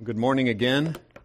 Good morning again. I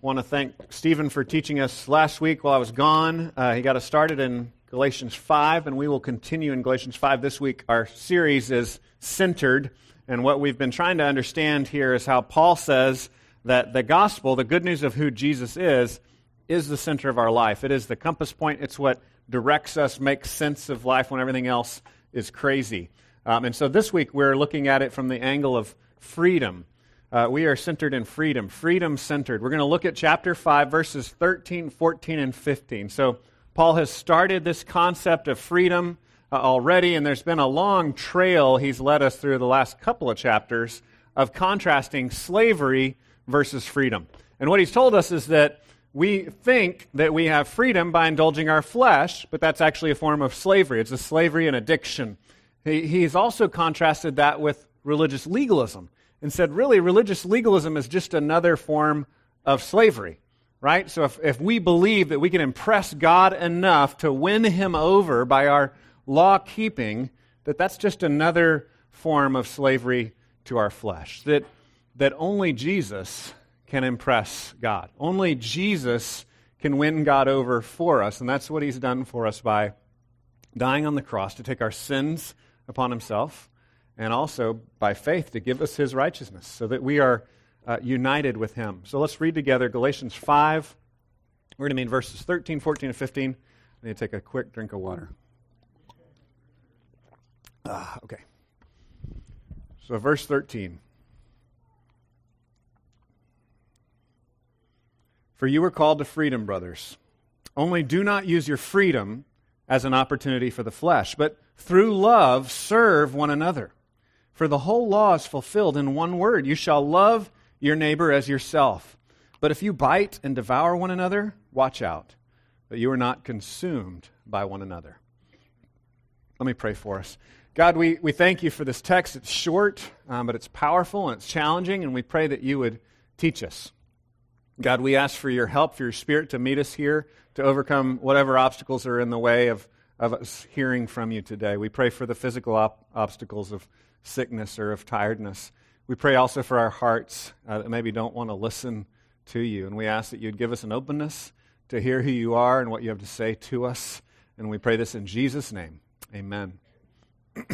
want to thank Stephen for teaching us last week while I was gone. Uh, he got us started in Galatians 5, and we will continue in Galatians 5 this week. Our series is centered, and what we've been trying to understand here is how Paul says that the gospel, the good news of who Jesus is, is the center of our life. It is the compass point, it's what directs us, makes sense of life when everything else is crazy. Um, and so this week we're looking at it from the angle of freedom. Uh, we are centered in freedom, freedom centered. We're going to look at chapter 5, verses 13, 14, and 15. So, Paul has started this concept of freedom uh, already, and there's been a long trail he's led us through the last couple of chapters of contrasting slavery versus freedom. And what he's told us is that we think that we have freedom by indulging our flesh, but that's actually a form of slavery. It's a slavery and addiction. He, he's also contrasted that with religious legalism and said, really, religious legalism is just another form of slavery, right? So if, if we believe that we can impress God enough to win him over by our law keeping, that that's just another form of slavery to our flesh. That, that only Jesus can impress God. Only Jesus can win God over for us, and that's what he's done for us by dying on the cross to take our sins upon himself and also by faith to give us his righteousness so that we are uh, united with him. So let's read together Galatians 5. We're going to mean verses 13, 14, and 15. I need to take a quick drink of water. Ah, okay. So, verse 13. For you were called to freedom, brothers. Only do not use your freedom as an opportunity for the flesh, but through love serve one another. For the whole law is fulfilled in one word you shall love your neighbor as yourself. But if you bite and devour one another, watch out that you are not consumed by one another. Let me pray for us. God, we, we thank you for this text. It's short, um, but it's powerful and it's challenging, and we pray that you would teach us. God, we ask for your help, for your spirit to meet us here, to overcome whatever obstacles are in the way of, of us hearing from you today. We pray for the physical op- obstacles of sickness or of tiredness. We pray also for our hearts uh, that maybe don't want to listen to you. And we ask that you'd give us an openness to hear who you are and what you have to say to us. And we pray this in Jesus' name. Amen.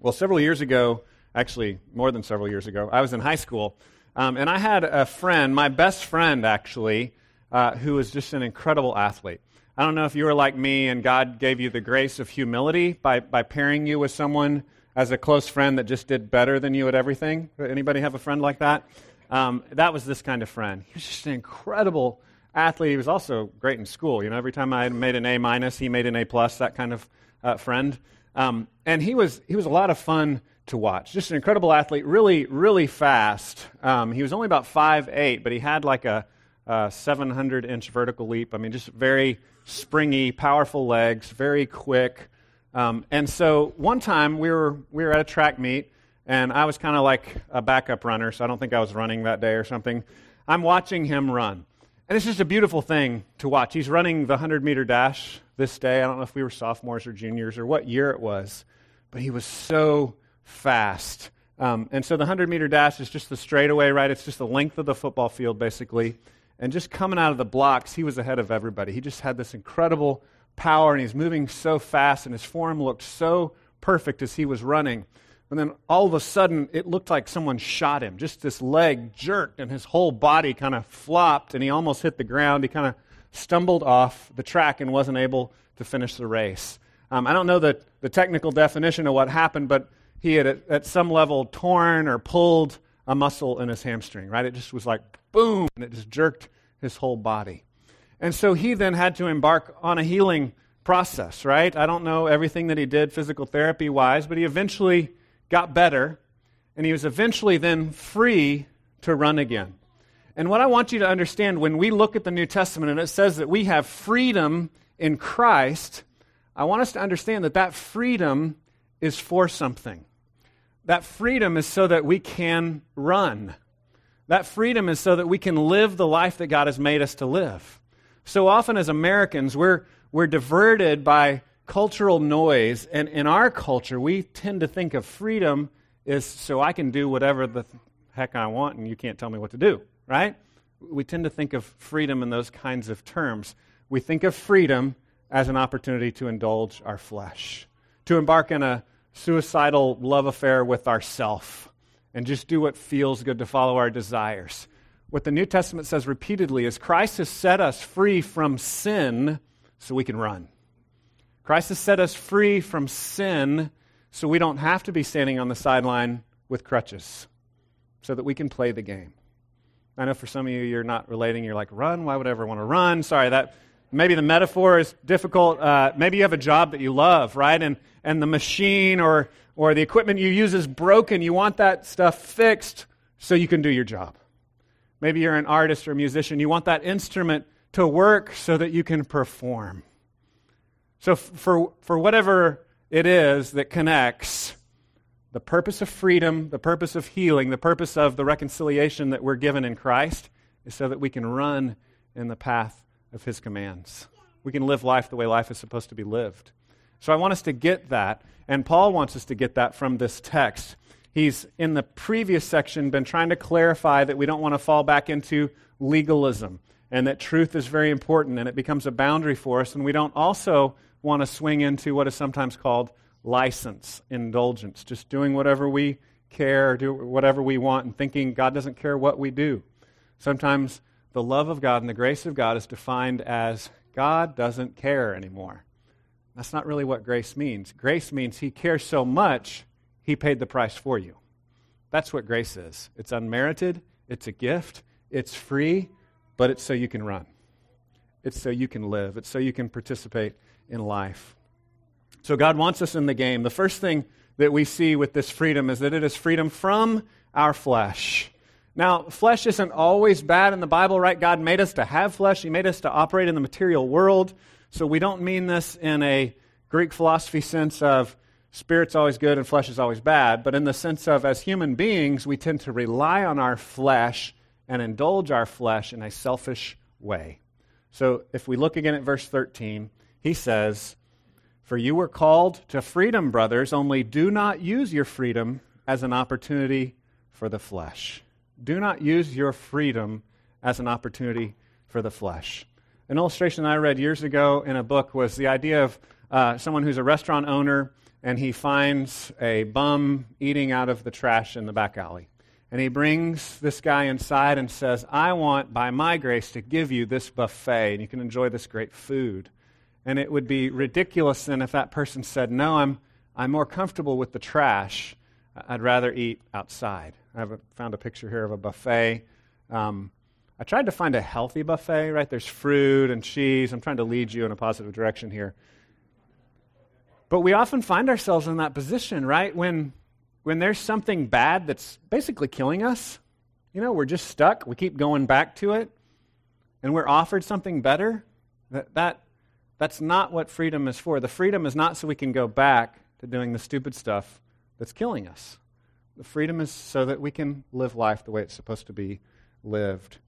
well, several years ago, actually, more than several years ago, I was in high school. Um, and I had a friend, my best friend actually, uh, who was just an incredible athlete. I don't know if you were like me and God gave you the grace of humility by, by pairing you with someone as a close friend that just did better than you at everything? Anybody have a friend like that? Um, that was this kind of friend. He was just an incredible athlete. He was also great in school. You know, every time I made an A minus, he made an A plus. That kind of uh, friend. Um, and he was he was a lot of fun to watch. Just an incredible athlete. Really, really fast. Um, he was only about five eight, but he had like a, a 700 inch vertical leap. I mean, just very springy, powerful legs, very quick. Um, and so one time we were, we were at a track meet, and I was kind of like a backup runner, so I don't think I was running that day or something. I'm watching him run. And it's just a beautiful thing to watch. He's running the 100 meter dash this day. I don't know if we were sophomores or juniors or what year it was, but he was so fast. Um, and so the 100 meter dash is just the straightaway, right? It's just the length of the football field, basically. And just coming out of the blocks, he was ahead of everybody. He just had this incredible power and he's moving so fast and his form looked so perfect as he was running. And then all of a sudden, it looked like someone shot him. Just this leg jerked and his whole body kind of flopped and he almost hit the ground. He kind of stumbled off the track and wasn't able to finish the race. Um, I don't know the, the technical definition of what happened, but he had at, at some level torn or pulled a muscle in his hamstring, right? It just was like boom, and it just jerked his whole body. And so he then had to embark on a healing process, right? I don't know everything that he did physical therapy wise, but he eventually got better, and he was eventually then free to run again. And what I want you to understand when we look at the New Testament and it says that we have freedom in Christ, I want us to understand that that freedom is for something. That freedom is so that we can run. That freedom is so that we can live the life that God has made us to live. So often as Americans, we're, we're diverted by cultural noise. And in our culture, we tend to think of freedom as so I can do whatever the heck I want and you can't tell me what to do, right? We tend to think of freedom in those kinds of terms. We think of freedom as an opportunity to indulge our flesh, to embark in a suicidal love affair with ourself and just do what feels good to follow our desires. What the New Testament says repeatedly is Christ has set us free from sin so we can run. Christ has set us free from sin so we don't have to be standing on the sideline with crutches, so that we can play the game. I know for some of you, you're not relating. You're like, run? Why would I ever want to run? Sorry, that maybe the metaphor is difficult. Uh, maybe you have a job that you love, right? And, and the machine or, or the equipment you use is broken. You want that stuff fixed so you can do your job. Maybe you're an artist or a musician. You want that instrument to work so that you can perform. So, for, for whatever it is that connects the purpose of freedom, the purpose of healing, the purpose of the reconciliation that we're given in Christ is so that we can run in the path of His commands. We can live life the way life is supposed to be lived. So I want us to get that, and Paul wants us to get that from this text. He's, in the previous section, been trying to clarify that we don't want to fall back into legalism and that truth is very important and it becomes a boundary for us, and we don't also want to swing into what is sometimes called license, indulgence, just doing whatever we care, do whatever we want, and thinking God doesn't care what we do. Sometimes the love of God and the grace of God is defined as God doesn't care anymore. That's not really what grace means. Grace means He cares so much, He paid the price for you. That's what grace is. It's unmerited, it's a gift, it's free, but it's so you can run. It's so you can live, it's so you can participate in life. So God wants us in the game. The first thing that we see with this freedom is that it is freedom from our flesh. Now, flesh isn't always bad in the Bible, right? God made us to have flesh, He made us to operate in the material world. So we don't mean this in a Greek philosophy sense of spirit's always good and flesh is always bad, but in the sense of as human beings, we tend to rely on our flesh and indulge our flesh in a selfish way. So if we look again at verse 13, he says, For you were called to freedom, brothers, only do not use your freedom as an opportunity for the flesh. Do not use your freedom as an opportunity for the flesh. An illustration I read years ago in a book was the idea of uh, someone who's a restaurant owner and he finds a bum eating out of the trash in the back alley. And he brings this guy inside and says, I want, by my grace, to give you this buffet, and you can enjoy this great food. And it would be ridiculous then if that person said, No, I'm, I'm more comfortable with the trash. I'd rather eat outside. I have a, found a picture here of a buffet. Um, I tried to find a healthy buffet, right? There's fruit and cheese. I'm trying to lead you in a positive direction here. But we often find ourselves in that position, right? When, when there's something bad that's basically killing us, you know, we're just stuck. We keep going back to it, and we're offered something better. That, that, that's not what freedom is for. The freedom is not so we can go back to doing the stupid stuff that's killing us. The freedom is so that we can live life the way it's supposed to be lived.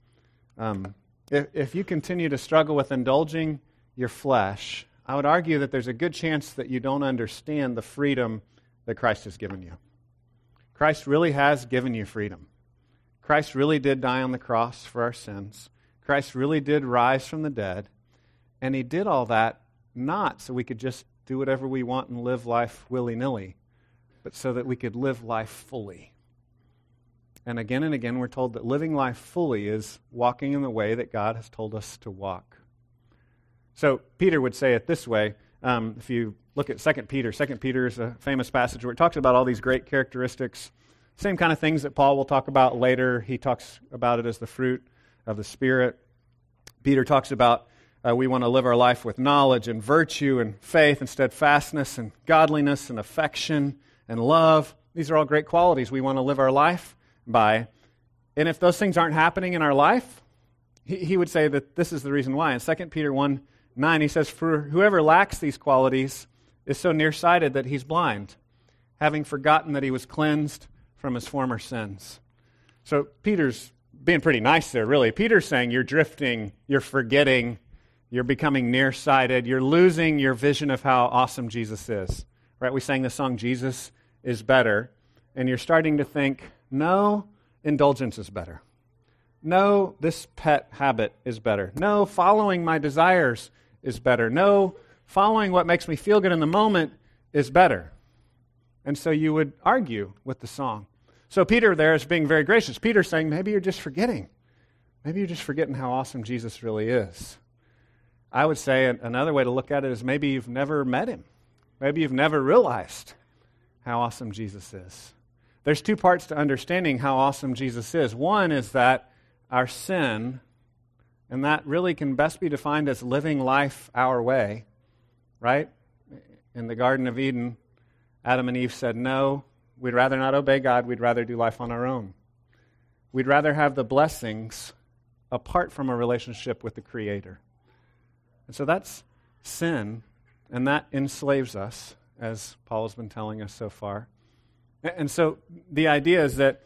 Um, if, if you continue to struggle with indulging your flesh, I would argue that there's a good chance that you don't understand the freedom that Christ has given you. Christ really has given you freedom. Christ really did die on the cross for our sins. Christ really did rise from the dead. And he did all that not so we could just do whatever we want and live life willy nilly, but so that we could live life fully. And again and again, we're told that living life fully is walking in the way that God has told us to walk. So Peter would say it this way. Um, if you look at 2 Peter, 2 Peter is a famous passage where it talks about all these great characteristics, same kind of things that Paul will talk about later. He talks about it as the fruit of the Spirit. Peter talks about uh, we want to live our life with knowledge and virtue and faith and steadfastness and godliness and affection and love. These are all great qualities we want to live our life by. And if those things aren't happening in our life, he, he would say that this is the reason why. In 2 Peter 1 9, he says, For whoever lacks these qualities is so nearsighted that he's blind, having forgotten that he was cleansed from his former sins. So Peter's being pretty nice there, really. Peter's saying you're drifting, you're forgetting, you're becoming nearsighted, you're losing your vision of how awesome Jesus is. Right? We sang the song, Jesus is Better. And you're starting to think, no, indulgence is better. No, this pet habit is better. No, following my desires is better. No, following what makes me feel good in the moment is better. And so you would argue with the song. So Peter there is being very gracious. Peter's saying, maybe you're just forgetting. Maybe you're just forgetting how awesome Jesus really is. I would say another way to look at it is maybe you've never met him. Maybe you've never realized how awesome Jesus is. There's two parts to understanding how awesome Jesus is. One is that our sin, and that really can best be defined as living life our way, right? In the Garden of Eden, Adam and Eve said, No, we'd rather not obey God, we'd rather do life on our own. We'd rather have the blessings apart from a relationship with the Creator. And so that's sin, and that enslaves us, as Paul has been telling us so far. And so the idea is that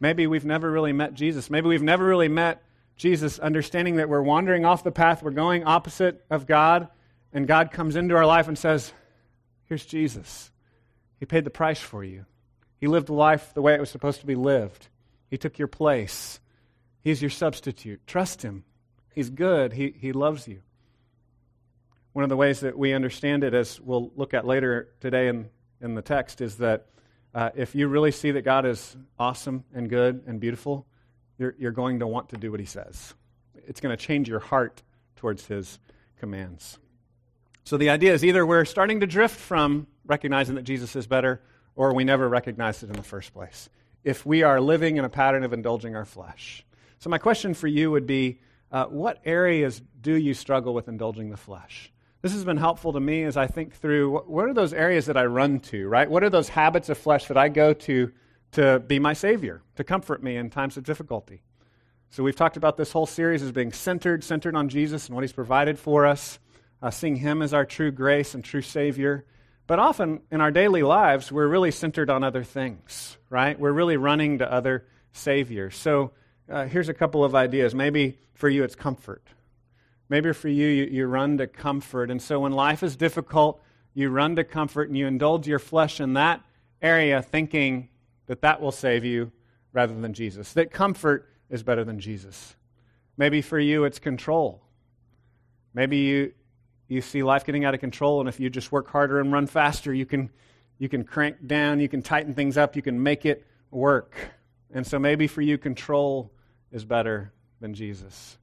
maybe we've never really met Jesus. Maybe we've never really met Jesus, understanding that we're wandering off the path, we're going opposite of God, and God comes into our life and says, Here's Jesus. He paid the price for you. He lived the life the way it was supposed to be lived. He took your place. He's your substitute. Trust Him. He's good. He, he loves you. One of the ways that we understand it, as we'll look at later today in, in the text, is that uh, if you really see that God is awesome and good and beautiful, you're, you're going to want to do what He says. It's going to change your heart towards His commands. So the idea is either we're starting to drift from recognizing that Jesus is better, or we never recognized it in the first place. If we are living in a pattern of indulging our flesh. So, my question for you would be uh, what areas do you struggle with indulging the flesh? This has been helpful to me as I think through what, what are those areas that I run to, right? What are those habits of flesh that I go to to be my Savior, to comfort me in times of difficulty? So, we've talked about this whole series as being centered, centered on Jesus and what He's provided for us, uh, seeing Him as our true grace and true Savior. But often in our daily lives, we're really centered on other things, right? We're really running to other saviors. So uh, here's a couple of ideas. Maybe for you, it's comfort. Maybe for you, you, you run to comfort. And so when life is difficult, you run to comfort and you indulge your flesh in that area, thinking that that will save you rather than Jesus, that comfort is better than Jesus. Maybe for you, it's control. Maybe you, you see life getting out of control, and if you just work harder and run faster, you can, you can crank down, you can tighten things up, you can make it work. And so maybe for you, control is better than Jesus.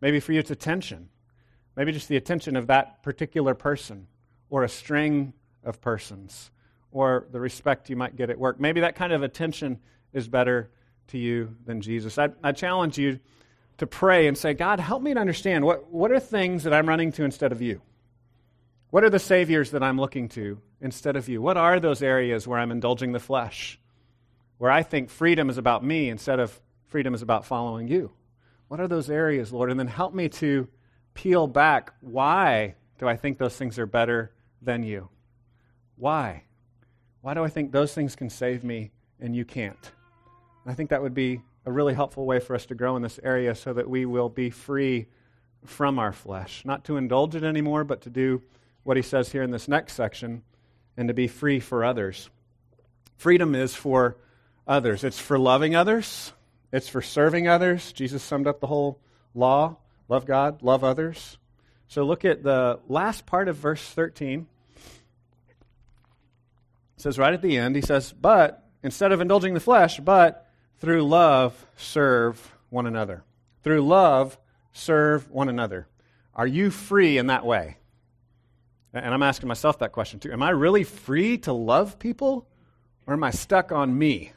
Maybe for you, it's attention. Maybe just the attention of that particular person or a string of persons or the respect you might get at work. Maybe that kind of attention is better to you than Jesus. I, I challenge you to pray and say, God, help me to understand what, what are things that I'm running to instead of you? What are the saviors that I'm looking to instead of you? What are those areas where I'm indulging the flesh? Where I think freedom is about me instead of freedom is about following you? What are those areas, Lord? And then help me to peel back. Why do I think those things are better than you? Why? Why do I think those things can save me and you can't? I think that would be a really helpful way for us to grow in this area so that we will be free from our flesh. Not to indulge it anymore, but to do what he says here in this next section and to be free for others. Freedom is for others, it's for loving others, it's for serving others. Jesus summed up the whole law love God, love others. So look at the last part of verse 13. Says right at the end, he says, But instead of indulging the flesh, but through love, serve one another. Through love, serve one another. Are you free in that way? And I'm asking myself that question too. Am I really free to love people, or am I stuck on me?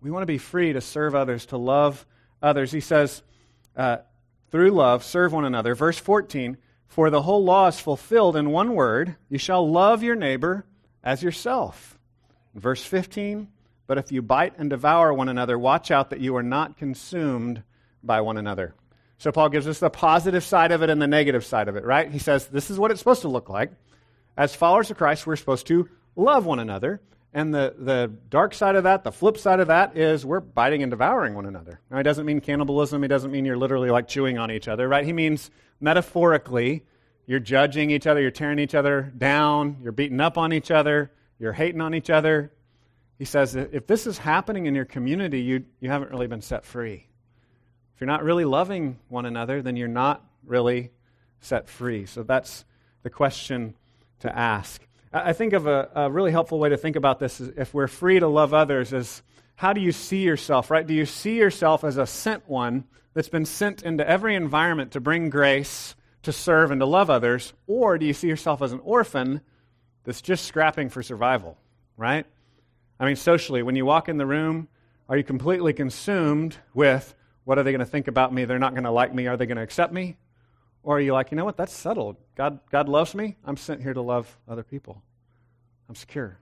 We want to be free to serve others, to love others. He says, uh, through love, serve one another. Verse 14, for the whole law is fulfilled in one word you shall love your neighbor as yourself. Verse 15, but if you bite and devour one another, watch out that you are not consumed by one another. So Paul gives us the positive side of it and the negative side of it, right? He says this is what it's supposed to look like. As followers of Christ, we're supposed to love one another. And the, the dark side of that, the flip side of that, is we're biting and devouring one another. Now, he doesn't mean cannibalism. He doesn't mean you're literally like chewing on each other, right? He means metaphorically, you're judging each other, you're tearing each other down, you're beating up on each other, you're hating on each other, he says if this is happening in your community, you, you haven't really been set free. If you're not really loving one another, then you're not really set free. So that's the question to ask. I think of a, a really helpful way to think about this is if we're free to love others is how do you see yourself, right? Do you see yourself as a sent one that's been sent into every environment to bring grace, to serve, and to love others? Or do you see yourself as an orphan that's just scrapping for survival, right? I mean, socially, when you walk in the room, are you completely consumed with what are they going to think about me? They're not going to like me. Are they going to accept me? Or are you like, you know what? That's settled. God, God loves me. I'm sent here to love other people. I'm secure.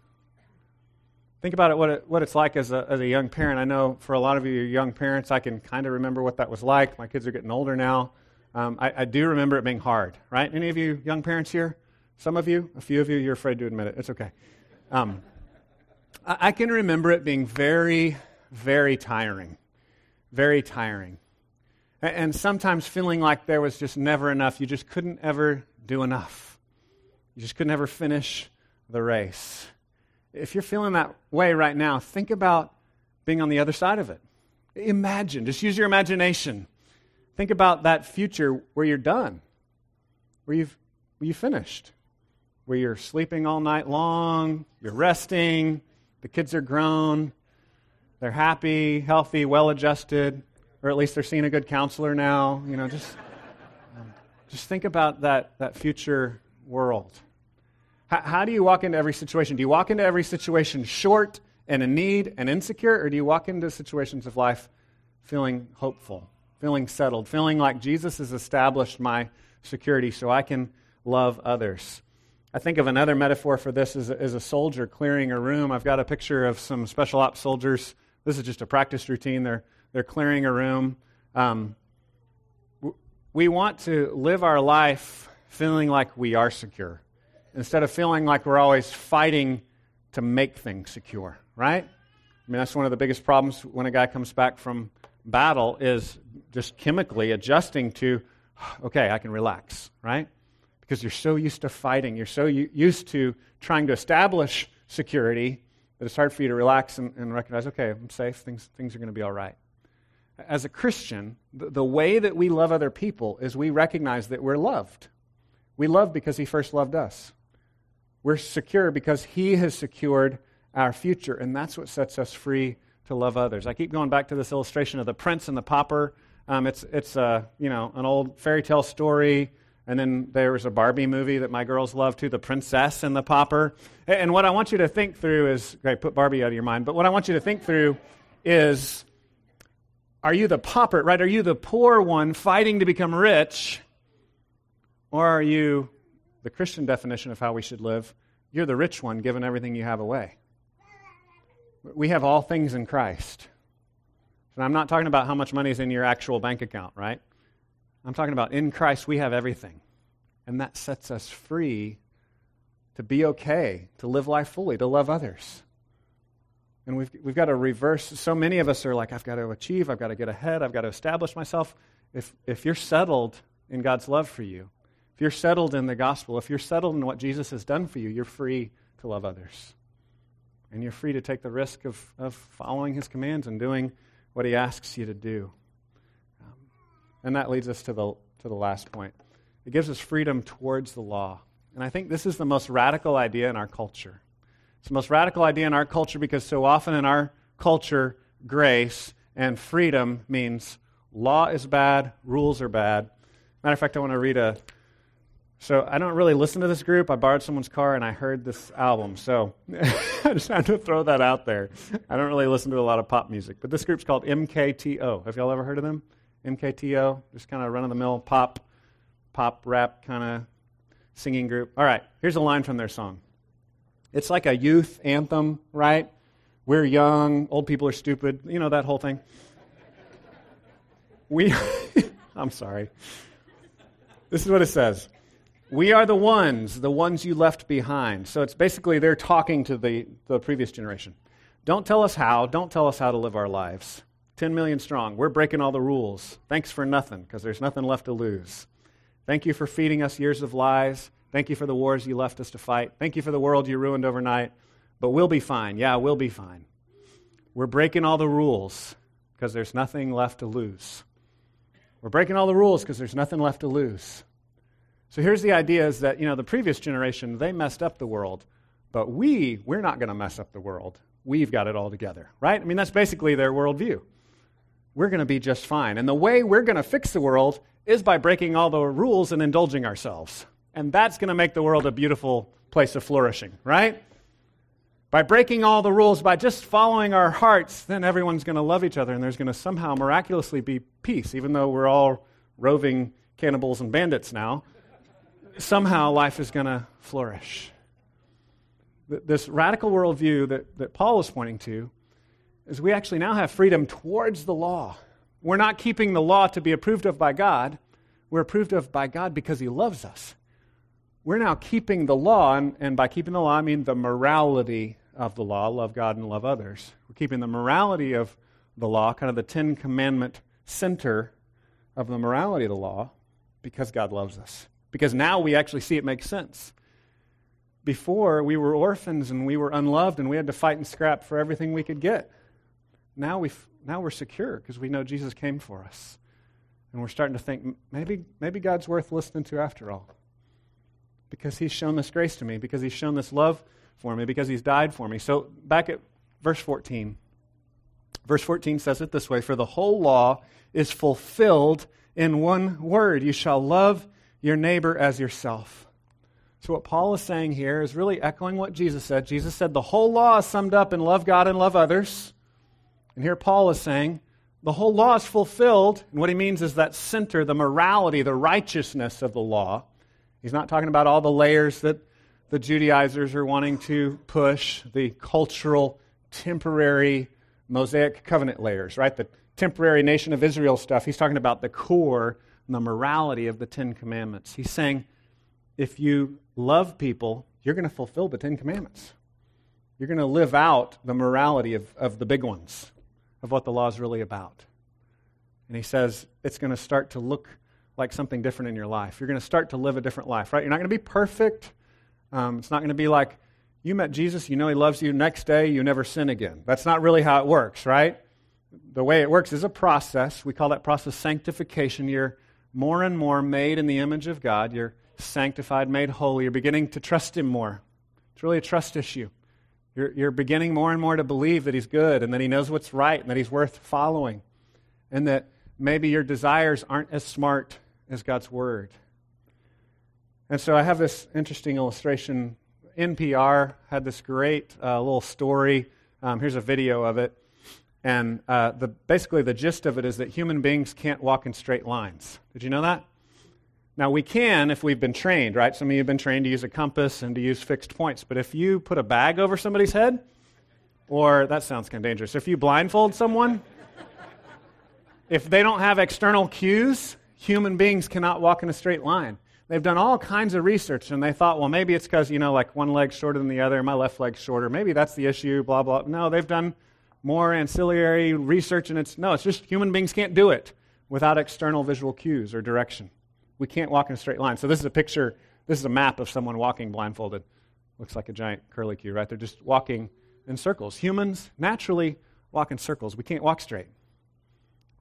Think about it what, it, what it's like as a, as a young parent. I know for a lot of you, young parents, I can kind of remember what that was like. My kids are getting older now. Um, I, I, do remember it being hard, right? Any of you young parents here? Some of you? A few of you? You're afraid to admit it. It's okay. Um, I, I can remember it being very, very tiring. Very tiring. And, and sometimes feeling like there was just never enough. You just couldn't ever do enough. You just couldn't ever finish the race if you're feeling that way right now, think about being on the other side of it. Imagine, just use your imagination. Think about that future where you're done, where you've, where you finished, where you're sleeping all night long, you're resting, the kids are grown, they're happy, healthy, well adjusted, or at least they're seeing a good counselor now. You know, just, um, just think about that, that future world. How, how do you walk into every situation? Do you walk into every situation short and in need and insecure, or do you walk into situations of life feeling hopeful, feeling settled, feeling like Jesus has established my security so I can love others? I think of another metaphor for this as a, as a soldier clearing a room. I've got a picture of some special ops soldiers. This is just a practice routine. They're, they're clearing a room. Um, we want to live our life feeling like we are secure instead of feeling like we're always fighting to make things secure, right? I mean, that's one of the biggest problems when a guy comes back from battle is just chemically adjusting to, okay, I can relax, right? Because you're so used to fighting, you're so used to trying to establish security that it's hard for you to relax and, and recognize, okay, I'm safe, things, things are going to be all right. As a Christian, the, the way that we love other people is we recognize that we're loved. We love because He first loved us. We're secure because He has secured our future, and that's what sets us free to love others. I keep going back to this illustration of the prince and the pauper. Um, it's it's uh, you know an old fairy tale story, and then there was a Barbie movie that my girls love too, The Princess and the Pauper. And what I want you to think through is, okay, put Barbie out of your mind. But what I want you to think through is, are you the pauper, right? Are you the poor one fighting to become rich, or are you the Christian definition of how we should live, you're the rich one giving everything you have away. We have all things in Christ. And I'm not talking about how much money is in your actual bank account, right? I'm talking about in Christ we have everything. And that sets us free to be okay, to live life fully, to love others. And we've, we've got to reverse. So many of us are like, I've got to achieve, I've got to get ahead, I've got to establish myself. If, if you're settled in God's love for you, if you're settled in the gospel, if you're settled in what Jesus has done for you, you're free to love others. And you're free to take the risk of, of following his commands and doing what he asks you to do. Um, and that leads us to the, to the last point. It gives us freedom towards the law. And I think this is the most radical idea in our culture. It's the most radical idea in our culture because so often in our culture, grace and freedom means law is bad, rules are bad. Matter of fact, I want to read a, so I don't really listen to this group. I borrowed someone's car and I heard this album. So I just had to throw that out there. I don't really listen to a lot of pop music, but this group's called MKTO. Have y'all ever heard of them? MKTO, just kind of run of the mill pop, pop rap kind of singing group. All right, here's a line from their song. It's like a youth anthem, right? We're young, old people are stupid, you know that whole thing. We, I'm sorry. This is what it says. We are the ones, the ones you left behind. So it's basically they're talking to the, the previous generation. Don't tell us how. Don't tell us how to live our lives. 10 million strong. We're breaking all the rules. Thanks for nothing, because there's nothing left to lose. Thank you for feeding us years of lies. Thank you for the wars you left us to fight. Thank you for the world you ruined overnight. but we'll be fine. Yeah, we'll be fine. We're breaking all the rules because there's nothing left to lose. We're breaking all the rules because there's nothing left to lose. So here's the idea is that, you know, the previous generation, they messed up the world, but we, we're not going to mess up the world. We've got it all together, right? I mean, that's basically their worldview. We're going to be just fine. And the way we're going to fix the world is by breaking all the rules and indulging ourselves. And that's going to make the world a beautiful place of flourishing, right? By breaking all the rules, by just following our hearts, then everyone's going to love each other and there's going to somehow miraculously be peace, even though we're all roving cannibals and bandits now. Somehow life is going to flourish. This radical worldview that, that Paul is pointing to is we actually now have freedom towards the law. We're not keeping the law to be approved of by God, we're approved of by God because He loves us we're now keeping the law, and, and by keeping the law, I mean the morality of the law love God and love others. We're keeping the morality of the law, kind of the Ten Commandment center of the morality of the law, because God loves us. Because now we actually see it makes sense. Before, we were orphans and we were unloved and we had to fight and scrap for everything we could get. Now, we now we're secure because we know Jesus came for us. And we're starting to think maybe, maybe God's worth listening to after all because he's shown this grace to me, because he's shown this love for me, because he's died for me. So back at verse 14. Verse 14 says it this way For the whole law is fulfilled in one word you shall love your neighbor as yourself. So, what Paul is saying here is really echoing what Jesus said. Jesus said the whole law is summed up in love God and love others. And here Paul is saying the whole law is fulfilled. And what he means is that center, the morality, the righteousness of the law He's not talking about all the layers that the Judaizers are wanting to push, the cultural, temporary Mosaic covenant layers, right? The temporary nation of Israel stuff. He's talking about the core the morality of the Ten Commandments. He's saying if you love people, you're going to fulfill the Ten Commandments. You're going to live out the morality of, of the big ones, of what the law is really about. And he says it's going to start to look like something different in your life. You're going to start to live a different life, right? You're not going to be perfect. Um, it's not going to be like you met Jesus, you know he loves you, next day you never sin again. That's not really how it works, right? The way it works is a process. We call that process sanctification. You're more and more made in the image of God. You're sanctified, made holy. You're beginning to trust Him more. It's really a trust issue. You're, you're beginning more and more to believe that He's good and that He knows what's right and that He's worth following. And that maybe your desires aren't as smart as God's Word. And so I have this interesting illustration. NPR had this great uh, little story. Um, here's a video of it. And uh, the, basically, the gist of it is that human beings can't walk in straight lines. Did you know that? Now, we can if we've been trained, right? Some of you have been trained to use a compass and to use fixed points. But if you put a bag over somebody's head, or that sounds kind of dangerous, if you blindfold someone, if they don't have external cues, human beings cannot walk in a straight line. They've done all kinds of research and they thought, well, maybe it's because, you know, like one leg's shorter than the other, my left leg's shorter. Maybe that's the issue, blah, blah. No, they've done more ancillary research and it's, no, it's just human beings can't do it without external visual cues or direction. We can't walk in a straight line. So this is a picture, this is a map of someone walking blindfolded. Looks like a giant curlicue, right? They're just walking in circles. Humans naturally walk in circles. We can't walk straight.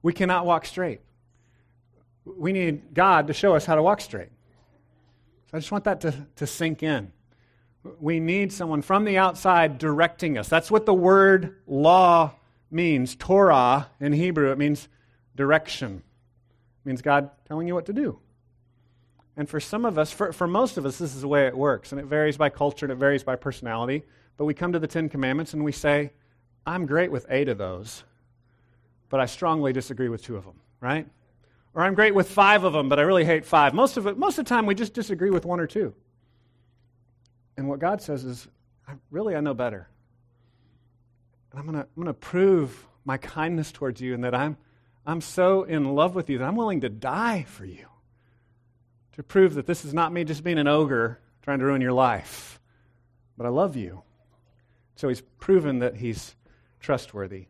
We cannot walk straight we need God to show us how to walk straight. So I just want that to, to sink in. We need someone from the outside directing us. That's what the word law means. Torah in Hebrew, it means direction. It means God telling you what to do. And for some of us, for, for most of us, this is the way it works. And it varies by culture and it varies by personality. But we come to the Ten Commandments and we say, I'm great with eight of those, but I strongly disagree with two of them, right? Or I'm great with five of them, but I really hate five. Most of, it, most of the time, we just disagree with one or two. And what God says is, really, I know better. And I'm going to prove my kindness towards you and that I'm, I'm so in love with you that I'm willing to die for you. To prove that this is not me just being an ogre trying to ruin your life, but I love you. So he's proven that he's trustworthy.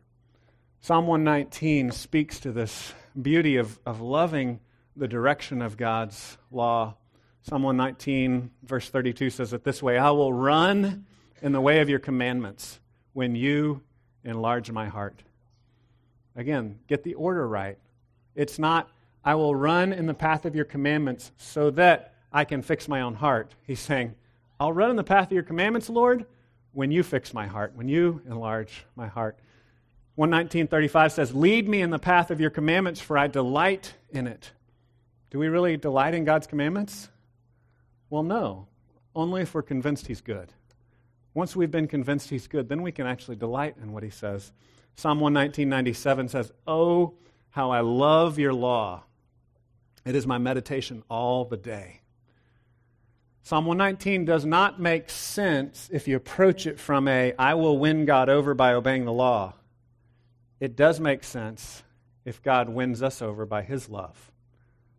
Psalm 119 speaks to this beauty of, of loving the direction of God's law. Psalm 119, verse 32 says it this way I will run in the way of your commandments when you enlarge my heart. Again, get the order right. It's not, I will run in the path of your commandments so that I can fix my own heart. He's saying, I'll run in the path of your commandments, Lord, when you fix my heart, when you enlarge my heart. 119.35 says, Lead me in the path of your commandments, for I delight in it. Do we really delight in God's commandments? Well, no. Only if we're convinced He's good. Once we've been convinced He's good, then we can actually delight in what He says. Psalm 119.97 says, Oh, how I love your law. It is my meditation all the day. Psalm 119 does not make sense if you approach it from a, I will win God over by obeying the law. It does make sense if God wins us over by his love.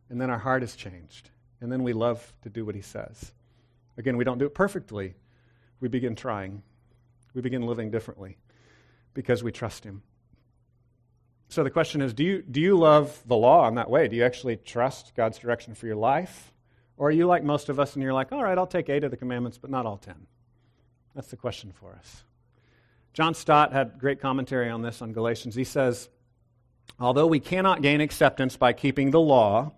And then our heart is changed. And then we love to do what he says. Again, we don't do it perfectly. We begin trying. We begin living differently because we trust him. So the question is do you, do you love the law in that way? Do you actually trust God's direction for your life? Or are you like most of us and you're like, all right, I'll take eight of the commandments, but not all ten? That's the question for us. John Stott had great commentary on this on Galatians. He says, Although we cannot gain acceptance by keeping the law,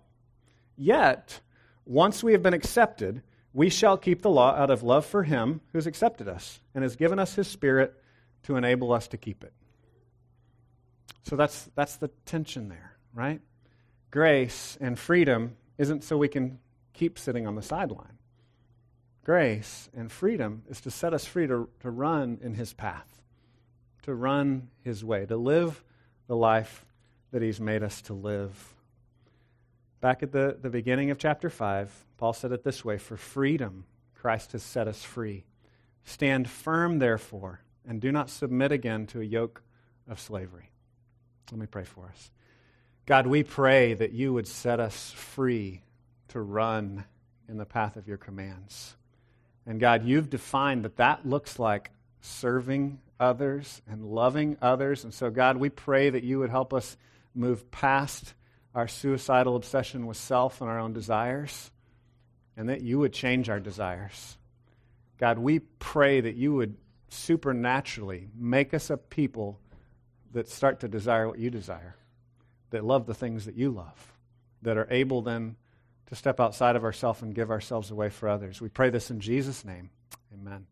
yet, once we have been accepted, we shall keep the law out of love for him who has accepted us and has given us his spirit to enable us to keep it. So that's, that's the tension there, right? Grace and freedom isn't so we can keep sitting on the sideline. Grace and freedom is to set us free to, to run in His path, to run His way, to live the life that He's made us to live. Back at the, the beginning of chapter 5, Paul said it this way For freedom, Christ has set us free. Stand firm, therefore, and do not submit again to a yoke of slavery. Let me pray for us. God, we pray that you would set us free to run in the path of your commands. And God, you've defined that that looks like serving others and loving others. And so, God, we pray that you would help us move past our suicidal obsession with self and our own desires, and that you would change our desires. God, we pray that you would supernaturally make us a people that start to desire what you desire, that love the things that you love, that are able then to step outside of ourselves and give ourselves away for others. We pray this in Jesus' name. Amen.